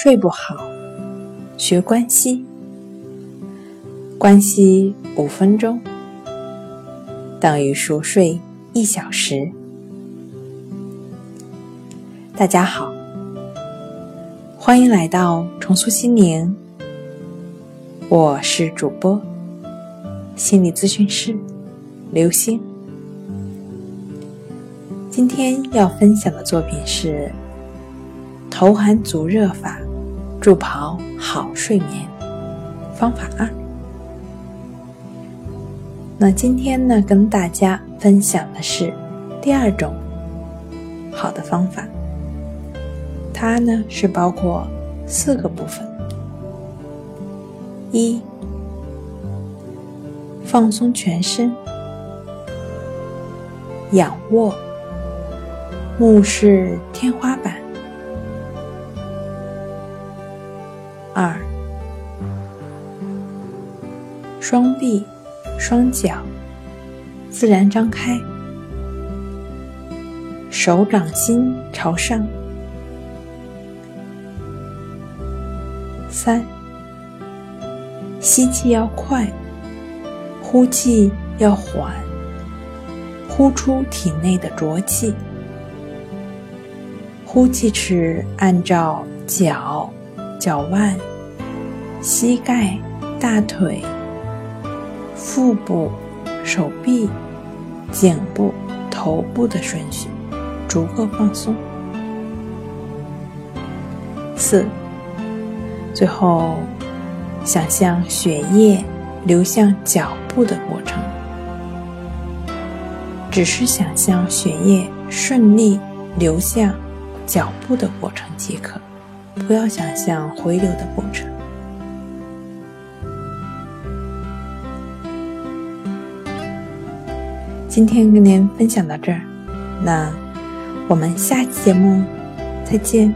睡不好，学关息。关息五分钟等于熟睡一小时。大家好，欢迎来到重塑心灵，我是主播心理咨询师刘星。今天要分享的作品是头寒足热法。助跑好睡眠方法二。那今天呢，跟大家分享的是第二种好的方法。它呢是包括四个部分：一、放松全身，仰卧，目视天花板。二，双臂、双脚自然张开，手掌心朝上。三，吸气要快，呼气要缓，呼出体内的浊气。呼气时按照脚。脚腕、膝盖、大腿、腹部、手臂、颈部、头部的顺序，逐个放松。四，最后想象血液流向脚部的过程，只是想象血液顺利流向脚部的过程即可。不要想象回流的过程。今天跟您分享到这儿，那我们下期节目再见。